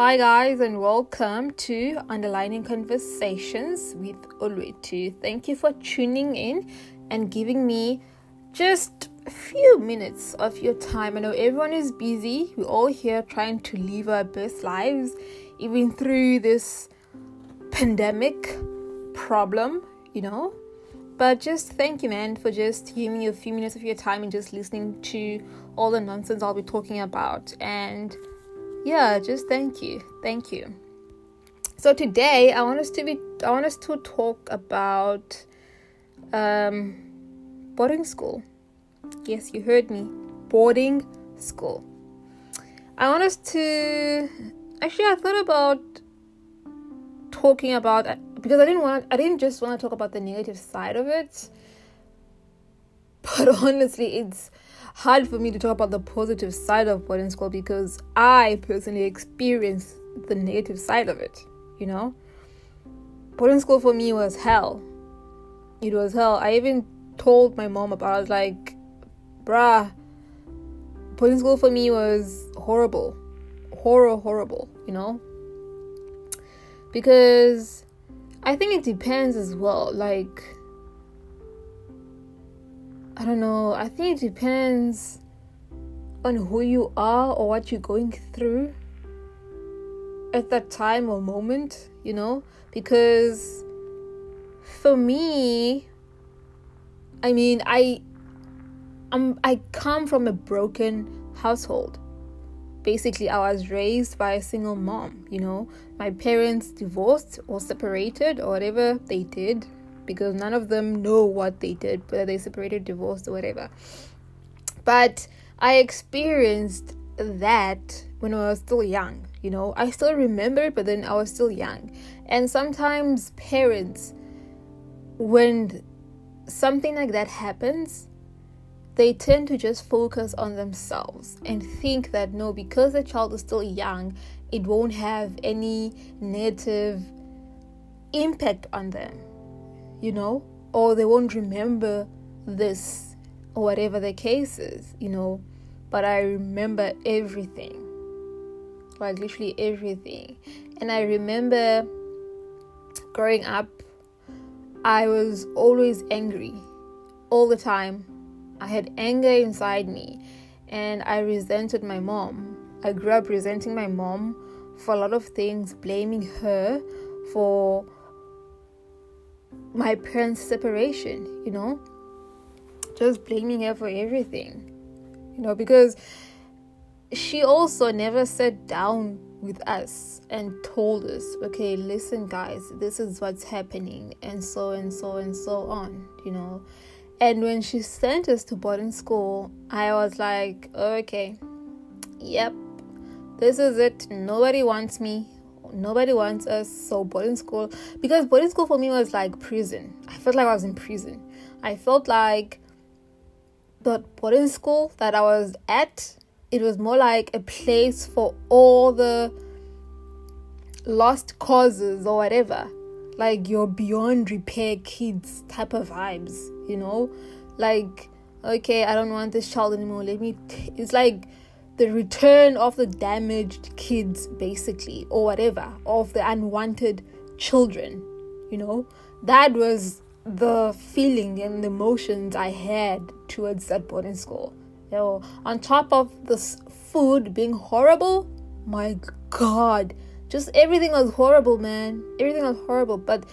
Hi, guys, and welcome to Underlining Conversations with Olwetu. Thank you for tuning in and giving me just a few minutes of your time. I know everyone is busy, we're all here trying to live our best lives, even through this pandemic problem, you know. But just thank you, man, for just giving me a few minutes of your time and just listening to all the nonsense I'll be talking about. And yeah, just thank you. Thank you. So today I want us to be I want us to talk about um boarding school. Yes, you heard me. Boarding school. I want us to actually I thought about talking about because I didn't want I didn't just want to talk about the negative side of it. But honestly, it's hard for me to talk about the positive side of boarding school because I personally experienced the negative side of it, you know? Boarding school for me was hell. It was hell. I even told my mom about it. I was like, bruh, boarding school for me was horrible. Horror, horrible, you know? Because I think it depends as well. Like, I don't know. I think it depends on who you are or what you're going through at that time or moment, you know? Because for me, I mean, I I'm I come from a broken household. Basically, I was raised by a single mom, you know. My parents divorced or separated or whatever they did because none of them know what they did, whether they separated, divorced, or whatever. But I experienced that when I was still young. You know, I still remember, it, but then I was still young. And sometimes parents, when something like that happens, they tend to just focus on themselves and think that no, because the child is still young, it won't have any negative impact on them you know, or they won't remember this or whatever the case is, you know. But I remember everything, like literally everything. And I remember growing up, I was always angry all the time. I had anger inside me, and I resented my mom. I grew up resenting my mom for a lot of things, blaming her for my parents' separation, you know? Just blaming her for everything, you know, because she also never sat down with us and told us, okay, listen, guys, this is what's happening, and so and so and so on, you know. And when she sent us to boarding school, I was like, okay, yep, this is it. Nobody wants me nobody wants us so boarding school because boarding school for me was like prison. I felt like i was in prison. I felt like the boarding school that i was at it was more like a place for all the lost causes or whatever. Like your beyond repair kids type of vibes you know? Like okay i don't want this child anymore. Let me t-. it's like the return of the damaged kids, basically, or whatever, of the unwanted children. You know, that was the feeling and the emotions I had towards that boarding school. You know, on top of this food being horrible, my god, just everything was horrible, man. Everything was horrible. But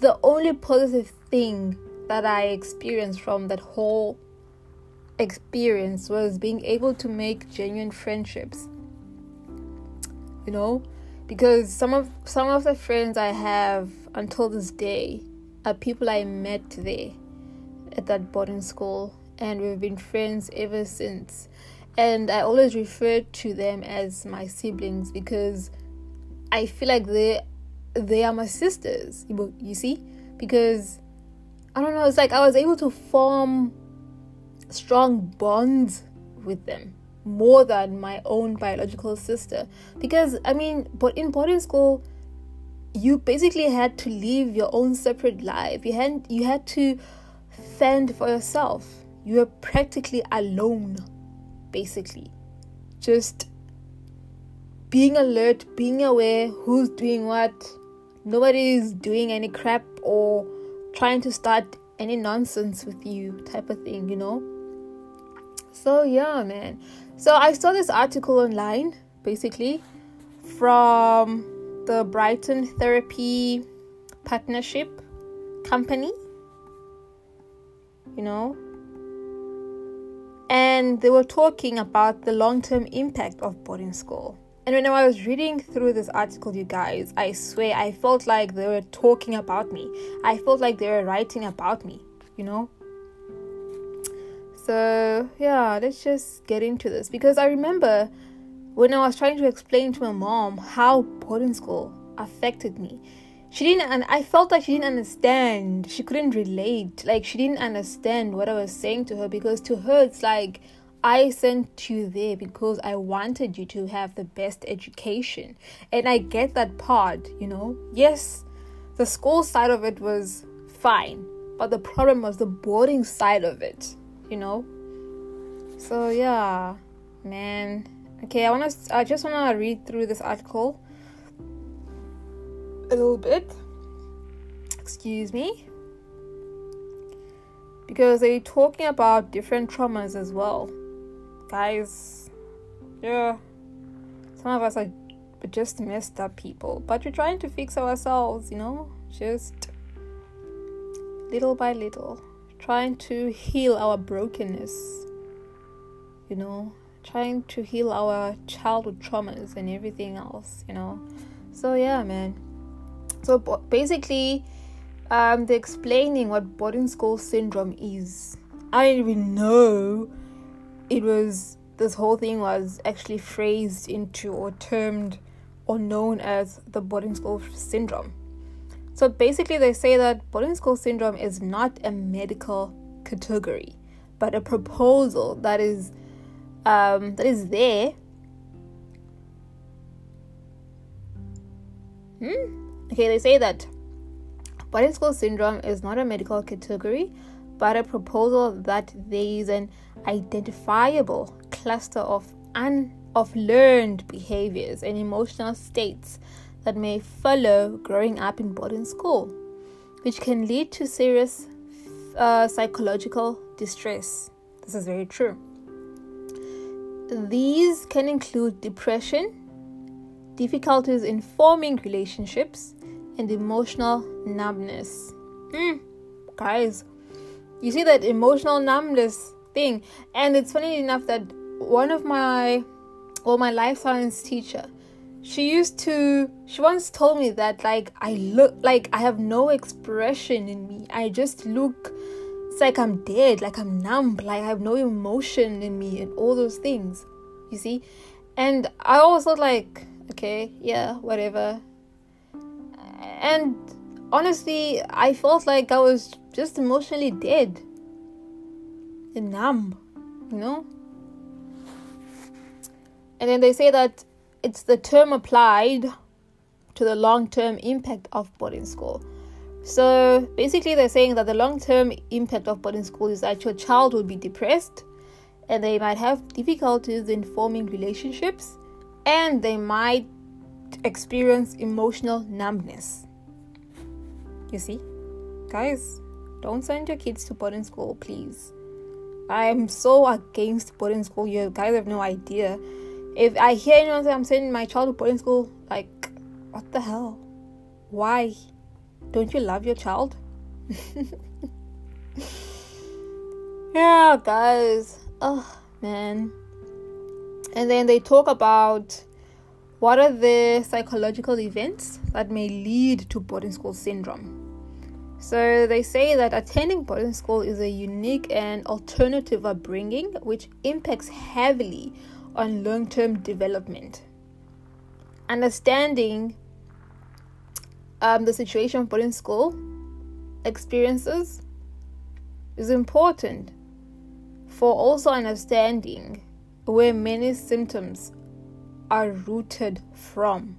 the only positive thing that I experienced from that whole experience was being able to make genuine friendships. You know? Because some of some of the friends i have until this day are people i met there at that boarding school and we've been friends ever since. And i always refer to them as my siblings because i feel like they they are my sisters. You see? Because i don't know it's like i was able to form strong bonds with them more than my own biological sister because i mean but in boarding school you basically had to live your own separate life you had you had to fend for yourself you were practically alone basically just being alert, being aware who's doing what. Nobody's doing any crap or trying to start any nonsense with you, type of thing, you know. So, yeah, man. So, I saw this article online basically from the Brighton Therapy Partnership Company, you know, and they were talking about the long term impact of boarding school. And when I was reading through this article, you guys, I swear I felt like they were talking about me. I felt like they were writing about me, you know? So, yeah, let's just get into this because I remember when I was trying to explain to my mom how boarding school affected me. She didn't, and I felt like she didn't understand. She couldn't relate. Like, she didn't understand what I was saying to her because to her, it's like, I sent you there because I wanted you to have the best education. And I get that part, you know. Yes, the school side of it was fine, but the problem was the boarding side of it, you know. So yeah, man. Okay, I want to I just want to read through this article a little bit. Excuse me. Because they're talking about different traumas as well guys, yeah, some of us are just messed up people, but we're trying to fix ourselves, you know, just little by little, trying to heal our brokenness, you know, trying to heal our childhood traumas and everything else, you know. So, yeah, man. So, basically, um, they're explaining what boarding school syndrome is. I didn't even know it was this whole thing was actually phrased into or termed or known as the boarding school syndrome. So basically, they say that boarding school syndrome is not a medical category, but a proposal that is um, that is there. Hmm? Okay, they say that boarding school syndrome is not a medical category, but a proposal that there is an identifiable cluster of un of learned behaviors and emotional states that may follow growing up in boarding school, which can lead to serious uh, psychological distress. This is very true. These can include depression, difficulties in forming relationships, and emotional numbness. Mm, guys, you see that emotional numbness thing. And it's funny enough that one of my, well, my life science teacher, she used to, she once told me that like I look, like I have no expression in me. I just look, it's like I'm dead, like I'm numb, like I have no emotion in me and all those things, you see. And I always thought like, okay, yeah, whatever. And honestly, I felt like I was just emotionally dead and numb, you know? And then they say that it's the term applied to the long term impact of boarding school. So basically, they're saying that the long term impact of boarding school is that your child will be depressed and they might have difficulties in forming relationships and they might experience emotional numbness. You see, guys, don't send your kids to boarding school, please. I'm so against boarding school. You guys have no idea. If I hear anyone say I'm sending my child to boarding school, like, what the hell? Why? Don't you love your child? yeah, guys. Oh, man. And then they talk about what are the psychological events that may lead to boarding school syndrome. So they say that attending boarding school is a unique and alternative upbringing which impacts heavily on long term development. Understanding um, the situation of boarding school experiences is important for also understanding where many symptoms are rooted from.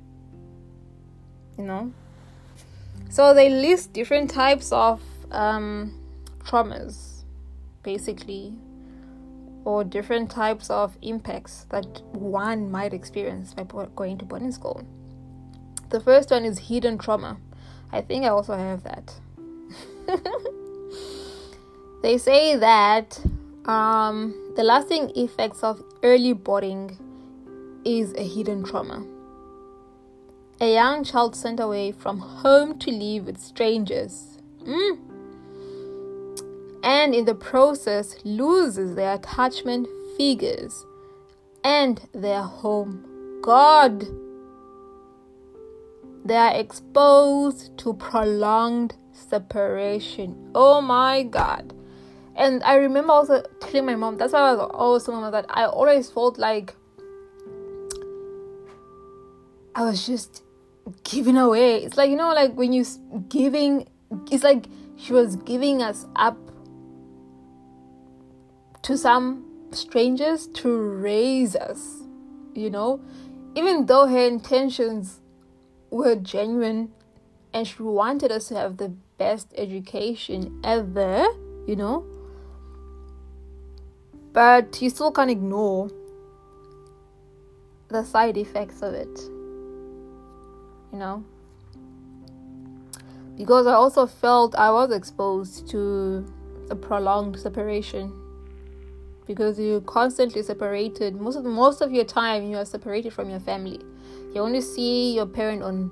You know? So they list different types of um, traumas, basically. Or different types of impacts that one might experience by going to boarding school. The first one is hidden trauma. I think I also have that. they say that um, the lasting effects of early boarding is a hidden trauma. A young child sent away from home to live with strangers. Mm. And in the process, loses their attachment figures and their home. God. They are exposed to prolonged separation. Oh my God. And I remember also telling my mom, that's why I was always telling that I always felt like I was just giving away. It's like, you know, like when you're giving, it's like she was giving us up to some strangers to raise us, you know, even though her intentions were genuine and she wanted us to have the best education ever, you know. But you still can't ignore the side effects of it you know? Because I also felt I was exposed to a prolonged separation because you're constantly separated most of most of your time you are separated from your family. You only see your parent on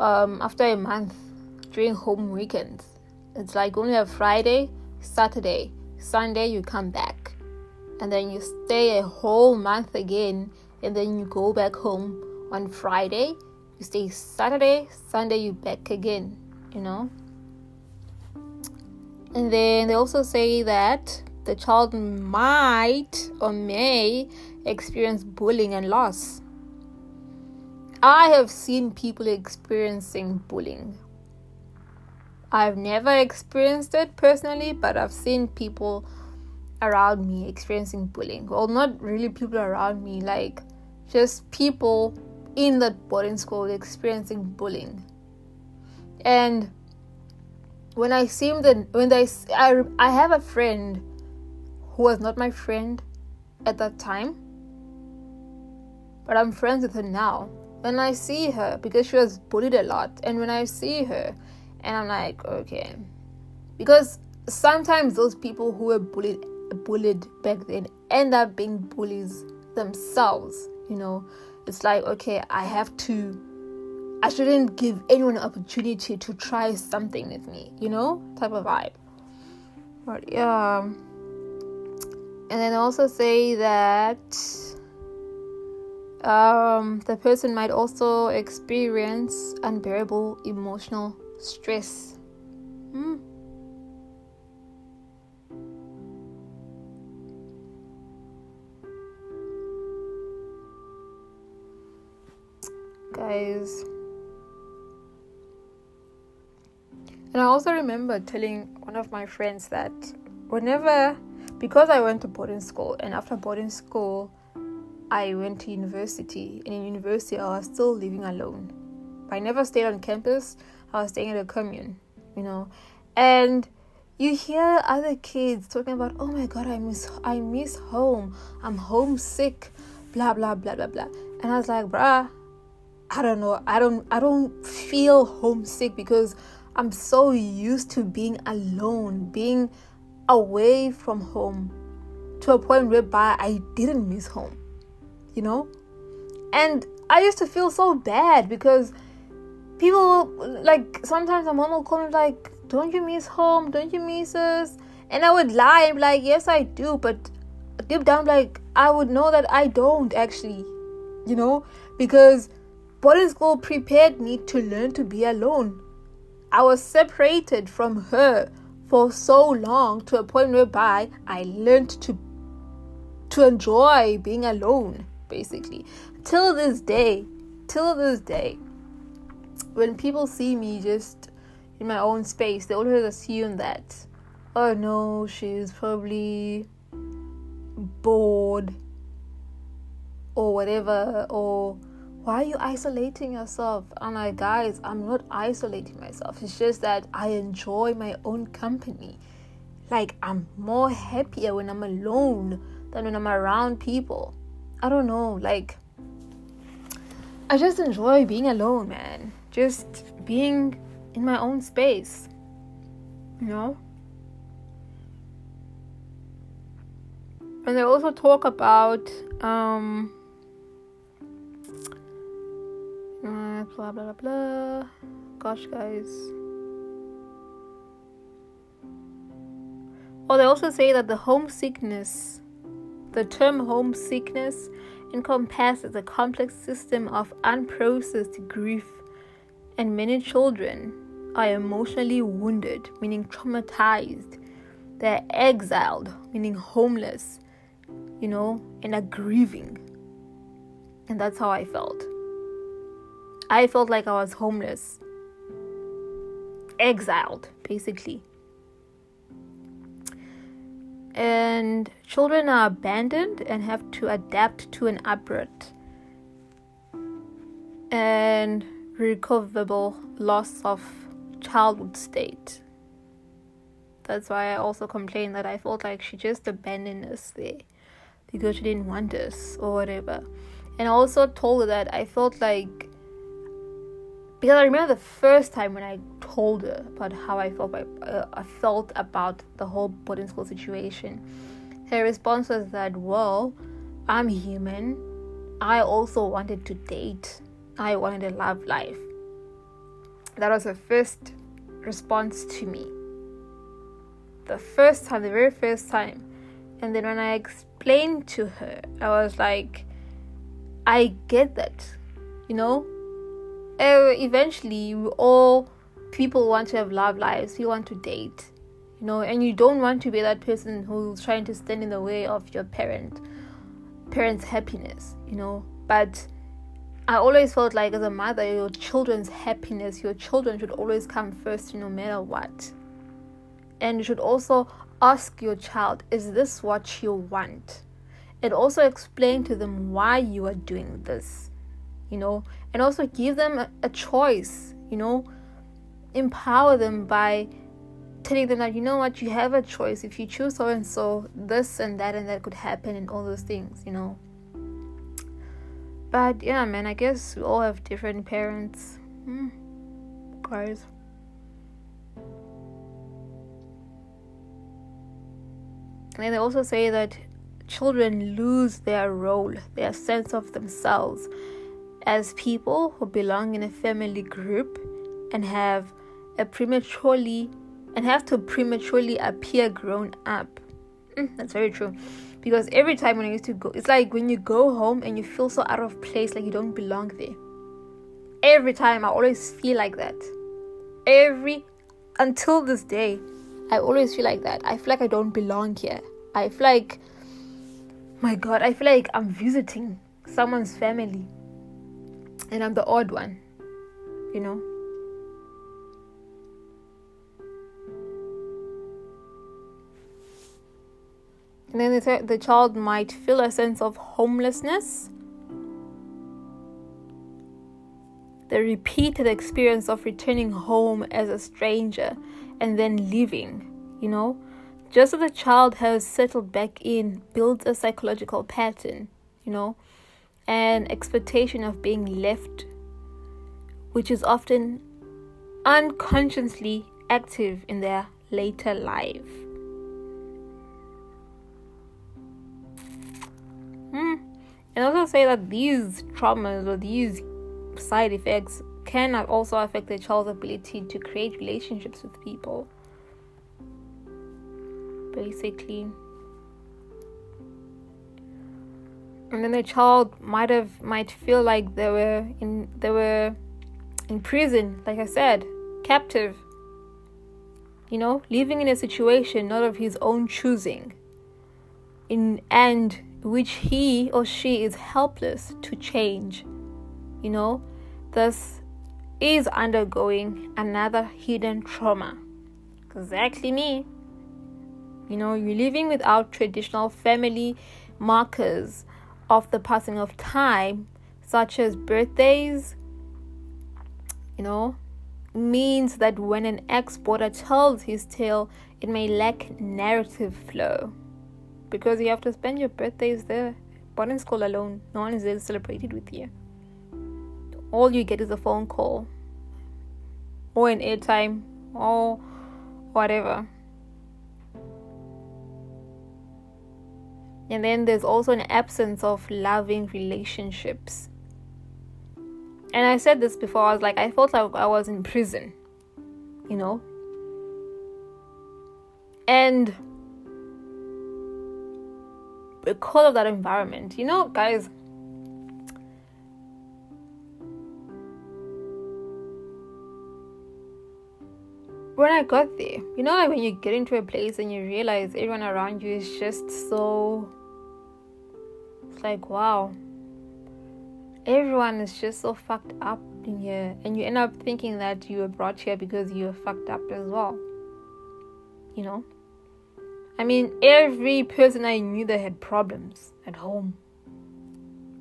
um, after a month during home weekends. It's like only a friday saturday sunday you come back. And then you stay a whole month again and then you go back home on friday you stay Saturday, Sunday, you back again, you know. And then they also say that the child might or may experience bullying and loss. I have seen people experiencing bullying. I've never experienced it personally, but I've seen people around me experiencing bullying. Well, not really people around me, like just people in that boarding school experiencing bullying. And when I see that when I, I I have a friend who was not my friend at that time, but I'm friends with her now. When I see her, because she was bullied a lot, and when I see her, and I'm like, okay, because sometimes those people who were bullied bullied back then end up being bullies themselves, you know. It's like okay i have to i shouldn't give anyone an opportunity to try something with me you know type of vibe. But yeah and then also say that um, the person might also experience unbearable emotional stress mm. guys. And I also remember telling one of my friends that whenever, because I went to boarding school, and after boarding school, I went to university, and in university, I was still living alone. I never stayed on campus, I was staying at a commune, you know. And you hear other kids talking about, oh my god, I miss I miss home, I'm homesick, blah blah blah blah blah. And I was like, bruh, I don't know. I don't I don't feel homesick because I'm so used to being alone, being away from home to a point whereby I didn't miss home. You know? And I used to feel so bad because people like sometimes my mom will call me like, Don't you miss home? Don't you miss us? And I would lie and be like, Yes I do, but deep down like I would know that I don't actually. You know? Because Boarding school prepared me to learn to be alone. I was separated from her for so long to a point whereby I learned to to enjoy being alone, basically. Till this day, till this day, when people see me just in my own space, they always assume that, oh no, she's probably bored or whatever, or why are you isolating yourself? I'm like, guys, I'm not isolating myself. It's just that I enjoy my own company. Like, I'm more happier when I'm alone than when I'm around people. I don't know, like I just enjoy being alone, man. Just being in my own space. You know? And they also talk about um blah blah blah blah. Gosh guys. Or they also say that the homesickness, the term homesickness, encompasses a complex system of unprocessed grief, and many children are emotionally wounded, meaning traumatized. They're exiled, meaning homeless, you know, and are grieving. And that's how I felt. I felt like I was homeless, exiled, basically and children are abandoned and have to adapt to an abrupt and recoverable loss of childhood state. That's why I also complained that I felt like she just abandoned us there because she didn't want us or whatever. And I also told her that I felt like because I remember the first time when I told her about how I felt, uh, I felt about the whole boarding school situation. Her response was that, "Well, I'm human. I also wanted to date. I wanted a love life." That was her first response to me. The first time, the very first time. And then when I explained to her, I was like, I get that, you know? Uh, eventually all people want to have love lives. We want to date you know and you don't want to be that person who's trying to stand in the way of your parent parents happiness you know. But i always felt like as a mother your children's happiness your children should always come first no matter what. And you should also ask your child is this what you want? And also explain to them why you are doing this you know, and also give them a, choice, you know, empower them by telling them that you know what you have a choice. If you choose so and so this and that and that could happen and all those things you know. But yeah man i guess we all have different parents. Hmm. guys. And they also say that children lose their role their sense of themselves as people who belong in a family group and have a prematurely and have to prematurely appear grown up. Mm, that's very true. Because every time when I used to go, it's like when you go home and you feel so out of place, like you don't belong there. Every time I always feel like that. Every until this day, I always feel like that. I feel like I don't belong here. I feel like my god, I feel like I'm visiting someone's family and I'm the odd one, you know. And then the, the child might feel a sense of homelessness. The repeated experience of returning home as a stranger and then leaving, you know, just as the child has settled back in, builds a psychological pattern, you know an expectation of being left, which is often unconsciously active in their later life. Mm. And also say that these traumas or these side effects can also affect the child's ability to create relationships with people. Basically. And then the child might have might feel like they were in they were in prison like i said captive. You know living in a situation not of his own choosing. In and which he or she is helpless to change. You know thus is undergoing another hidden trauma. Exactly me. You know you're living without traditional family markers of the passing of time, such as birthdays, you know, means that when an ex-boarder tells his tale, it may lack narrative flow. because you have to spend your birthdays there. Boarding school alone, no one is there to celebrate it with you. All you get is a phone call or an airtime or whatever. And then there's also an absence of loving relationships. And I said this before, I was like, I felt like I was in prison, you know? And because of that environment, you know, guys, when I got there, you know, like when you get into a place and you realize everyone around you is just so. It's like, wow. Everyone is just so fucked up in here. And you end up thinking that you were brought here because you were fucked up as well. You know? I mean, every person I knew that had problems at home.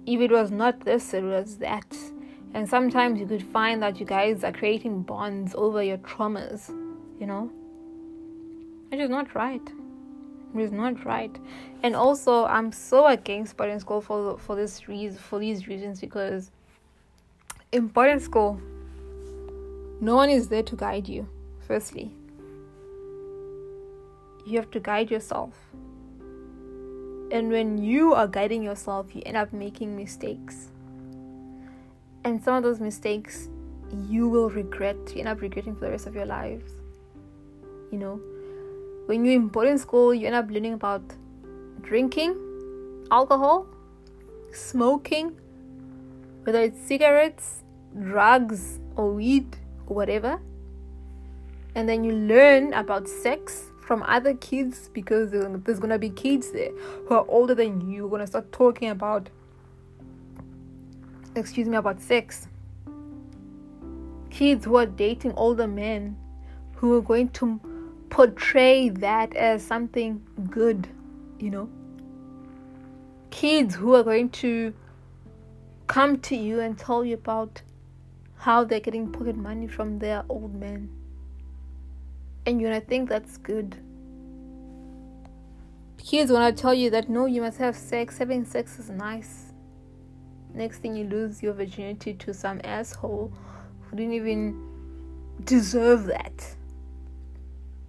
If it was not this, it was that. And sometimes you could find that you guys are creating bonds over your traumas, you know? It is not right. It is not right. And also, I'm so against boarding school for for this reason, for these reasons, because in boarding school, no one is there to guide you. Firstly, you have to guide yourself. And when you are guiding yourself, you end up making mistakes and some of those mistakes you will regret, you end up regretting for the rest of your lives. You know, when you're in boarding school, you end up learning about drinking, alcohol, smoking, whether it's cigarettes, drugs, or weed, or whatever. And then you learn about sex from other kids because there's gonna be kids there who are older than you, gonna start talking about excuse me, about sex. Kids who are dating older men who are going to portray that as something good, you know. Kids who are going to come to you and tell you about how they're getting pocket money from their old men. And you're gonna think that's good. Kids wanna tell you that no, you must have sex, having sex is nice next thing you lose your virginity to some asshole who didn't even deserve that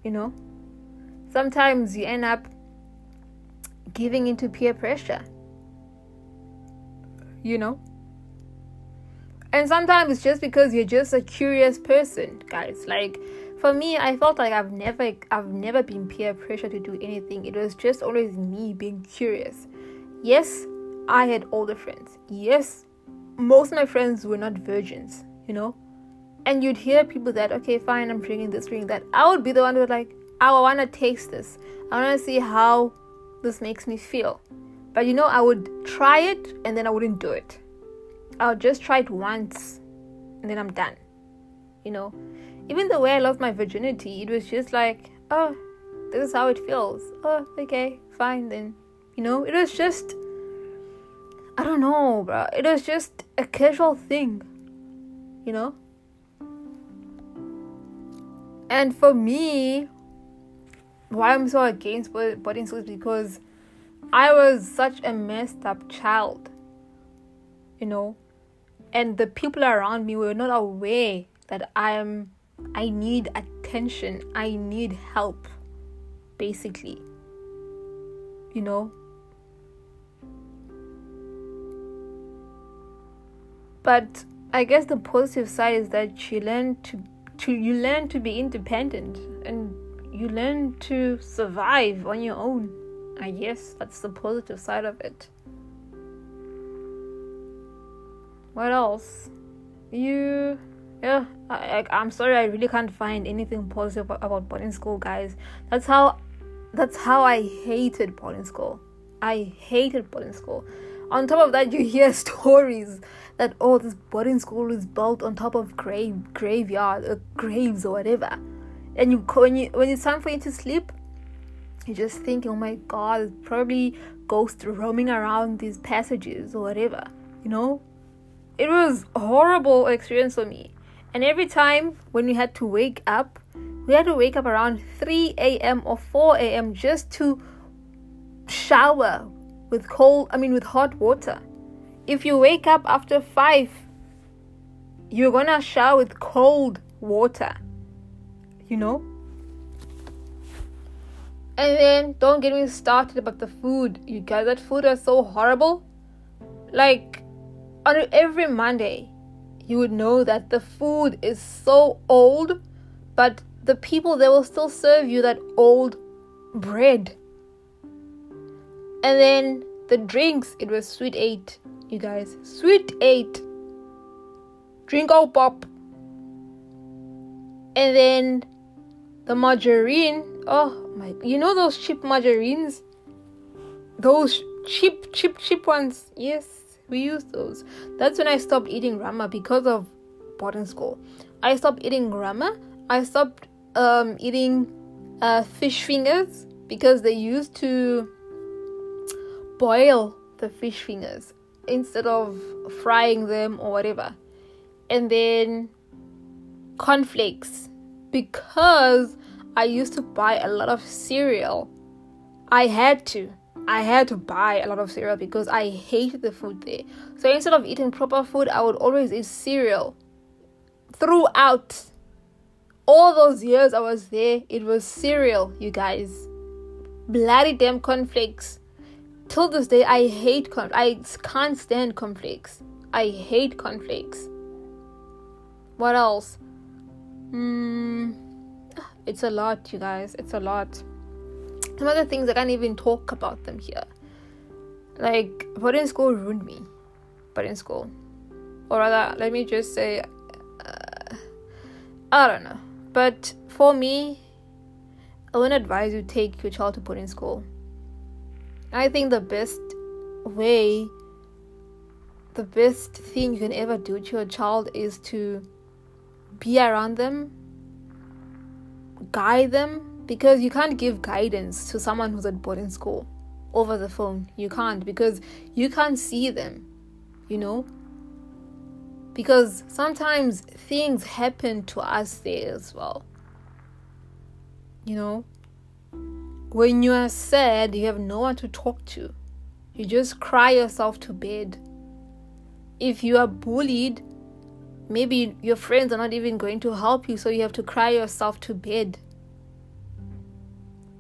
you know? Sometimes you end up giving into peer pressure you know? And sometimes it's just because you're just a curious person guys. Like for me i felt like i've never i've never been peer pressure to do anything. It was just always me being curious. Yes I had older friends. Yes, most of my friends were not virgins, you know? And you'd hear people that, okay, fine, I'm drinking this, drinking that. I would be the one who would like, I want to taste this. I want to see how this makes me feel. But you know, I would try it and then I wouldn't do it. i'll just try it once and then I'm done. You know, even the way I lost my virginity, it was just like, oh, this is how it feels. Oh, okay, fine then. You know, it was just I don't know, bro. It was just a casual thing, you know? And for me, why I'm so against boarding schools because I was such a messed up child, you know? And the people around me were not aware that I am I need attention. I need help basically. You know? But I guess the positive side is that she learned to, to you learn to be independent and you learn to survive on your own. I guess that's the positive side of it. What else? You yeah, I, I, am sorry, I really can't find anything positive about boarding school, guys. That's how, that's how I hated boarding school. I hated boarding school. On top of that, you hear stories that oh this boarding school is built on top of grave graveyard or uh, graves or whatever. And you when you when it's time for you to sleep you just think oh my god probably ghosts roaming around these passages or whatever you know? It was a horrible experience for me. And every time when we had to wake up we had to wake up around 3 a.m or 4 a.m just to shower with cold, I mean, with hot water. If you wake up after five, you're gonna shower with cold water. You know? And then don't get me started about the food. You guys, that food is so horrible. Like, on every Monday, you would know that the food is so old, but the people they will still serve you that old bread. And then the drinks, it was sweet eight, you guys. Sweet eight. Drink out pop. And then the margarine. Oh my you know those cheap margarines? Those cheap, cheap, cheap ones. Yes, we use those. That's when I stopped eating rama because of boarding school. I stopped eating rama. I stopped um, eating uh, fish fingers because they used to boil the fish fingers instead of frying them or whatever. And then cornflakes because I used to buy a lot of cereal. I had to. I had to buy a lot of cereal because I hated the food there. So instead of eating proper food, I would always eat cereal. Throughout all those years I was there, it was cereal, you guys. Bloody damn cornflakes. Till this day, I hate corn. I can't stand cornflakes I hate cornflakes What else? Hmm. It's a lot, you guys. It's a lot. Some other things I can't even talk about them here. Like boarding school ruined me. Boarding school, or rather, let me just say, uh, I don't know. But for me, I wouldn't advise you take your child to boarding school. I think the best way, the best thing you can ever do to your child is to be around them, guide them, because you can't give guidance to someone who's at boarding school over the phone. You can't because you can't see them, you know? because sometimes things happen to us there as well. You know, when you are sad, you have no one to talk to. You just cry yourself to bed. If you are bullied, maybe your friends are not even going to help you, so you have to cry yourself to bed.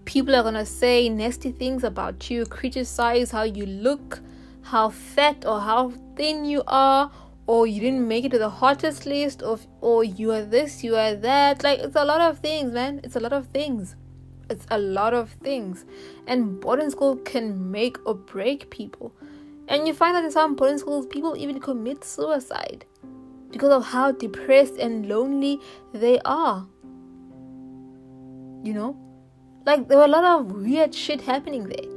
People are going to say nasty things about you, criticize how you look, how fat or how thin you are, or you didn't make it to the hottest list of or you are this you are that like it's a lot of things man it's a lot of things it's a lot of things. And boarding school can make or break people. And you find that in some boarding schools people even commit suicide because of how depressed and lonely they are. You know? Like there were a lot of weird shit happening there.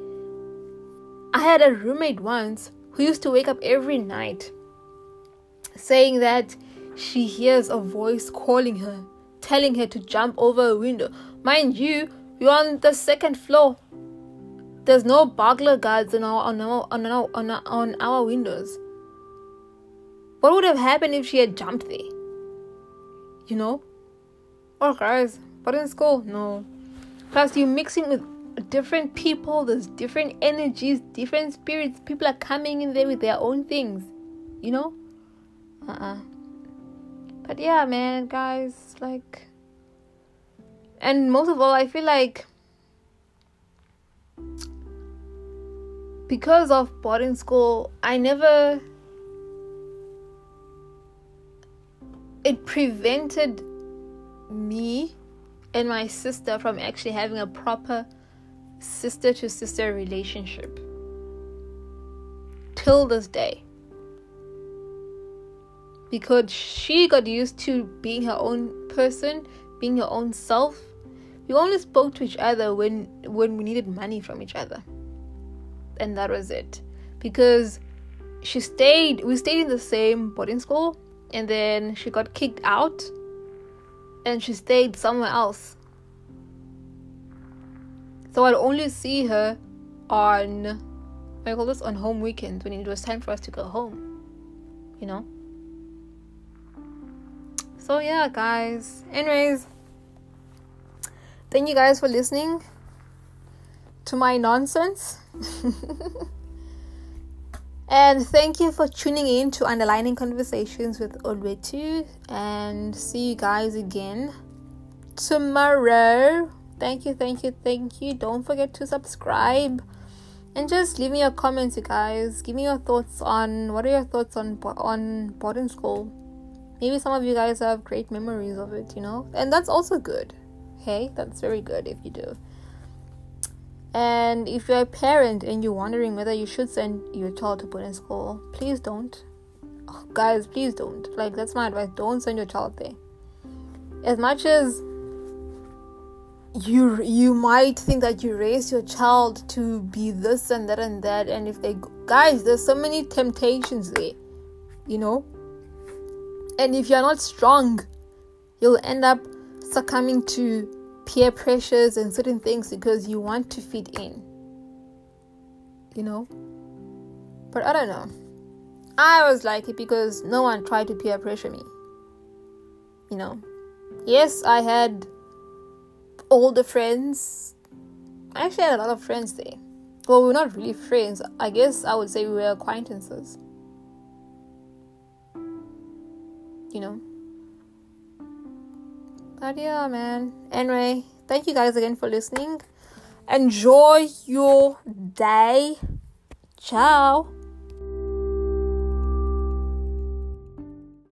I had a roommate once who used to wake up every night saying that she hears a voice calling her, telling her to jump over a window. Mind you, we're on the second floor. There's no burglar guards on our on our on our, on our, on our windows. What would have happened if she had jumped there? You know? Or guys, but in school, no. Plus, you're mixing with different people. There's different energies, different spirits. People are coming in there with their own things. You know? uh-uh but yeah man guys like and most of all i feel like because of boarding school i never it prevented me and my sister from actually having a proper sister to sister relationship till this day because she got used to being her own person, being her own self. We only spoke to each other when when we needed money from each other. And that was it. Because she stayed we stayed in the same boarding school and then she got kicked out and she stayed somewhere else. So I'd only see her on I call this on home weekends when it was time for us to go home. You know? So yeah, guys. Anyways, thank you guys for listening. to my nonsense. and thank you for tuning in to Underlining Conversations with Olwetu. And see you guys again tomorrow. Thank you, thank you, thank you. Don't forget to subscribe and just leave me your comments, you guys. Give me your thoughts on what are your thoughts on on boarding school. Maybe some of you guys have great memories of it, you know, and that's also good. Hey, that's very good if you do. And if you're a parent and you're wondering whether you should send your child to boarding school, please don't. Oh, guys, please don't. Like that's my advice. Don't send your child there. As much as you you might think that you raise your child to be this and that and that and if they guys there's so many temptations there you know and if you're not strong you'll end up succumbing to peer pressures and certain things because you want to fit in you know but i don't know i was like it because no one tried to peer pressure me you know yes i had older friends. I actually had a lot of friends there. Well, we're not really friends. I guess I would say we were acquaintances. You know? But yeah, man. Anyway, thank you guys again for listening. Enjoy your day. Ciao.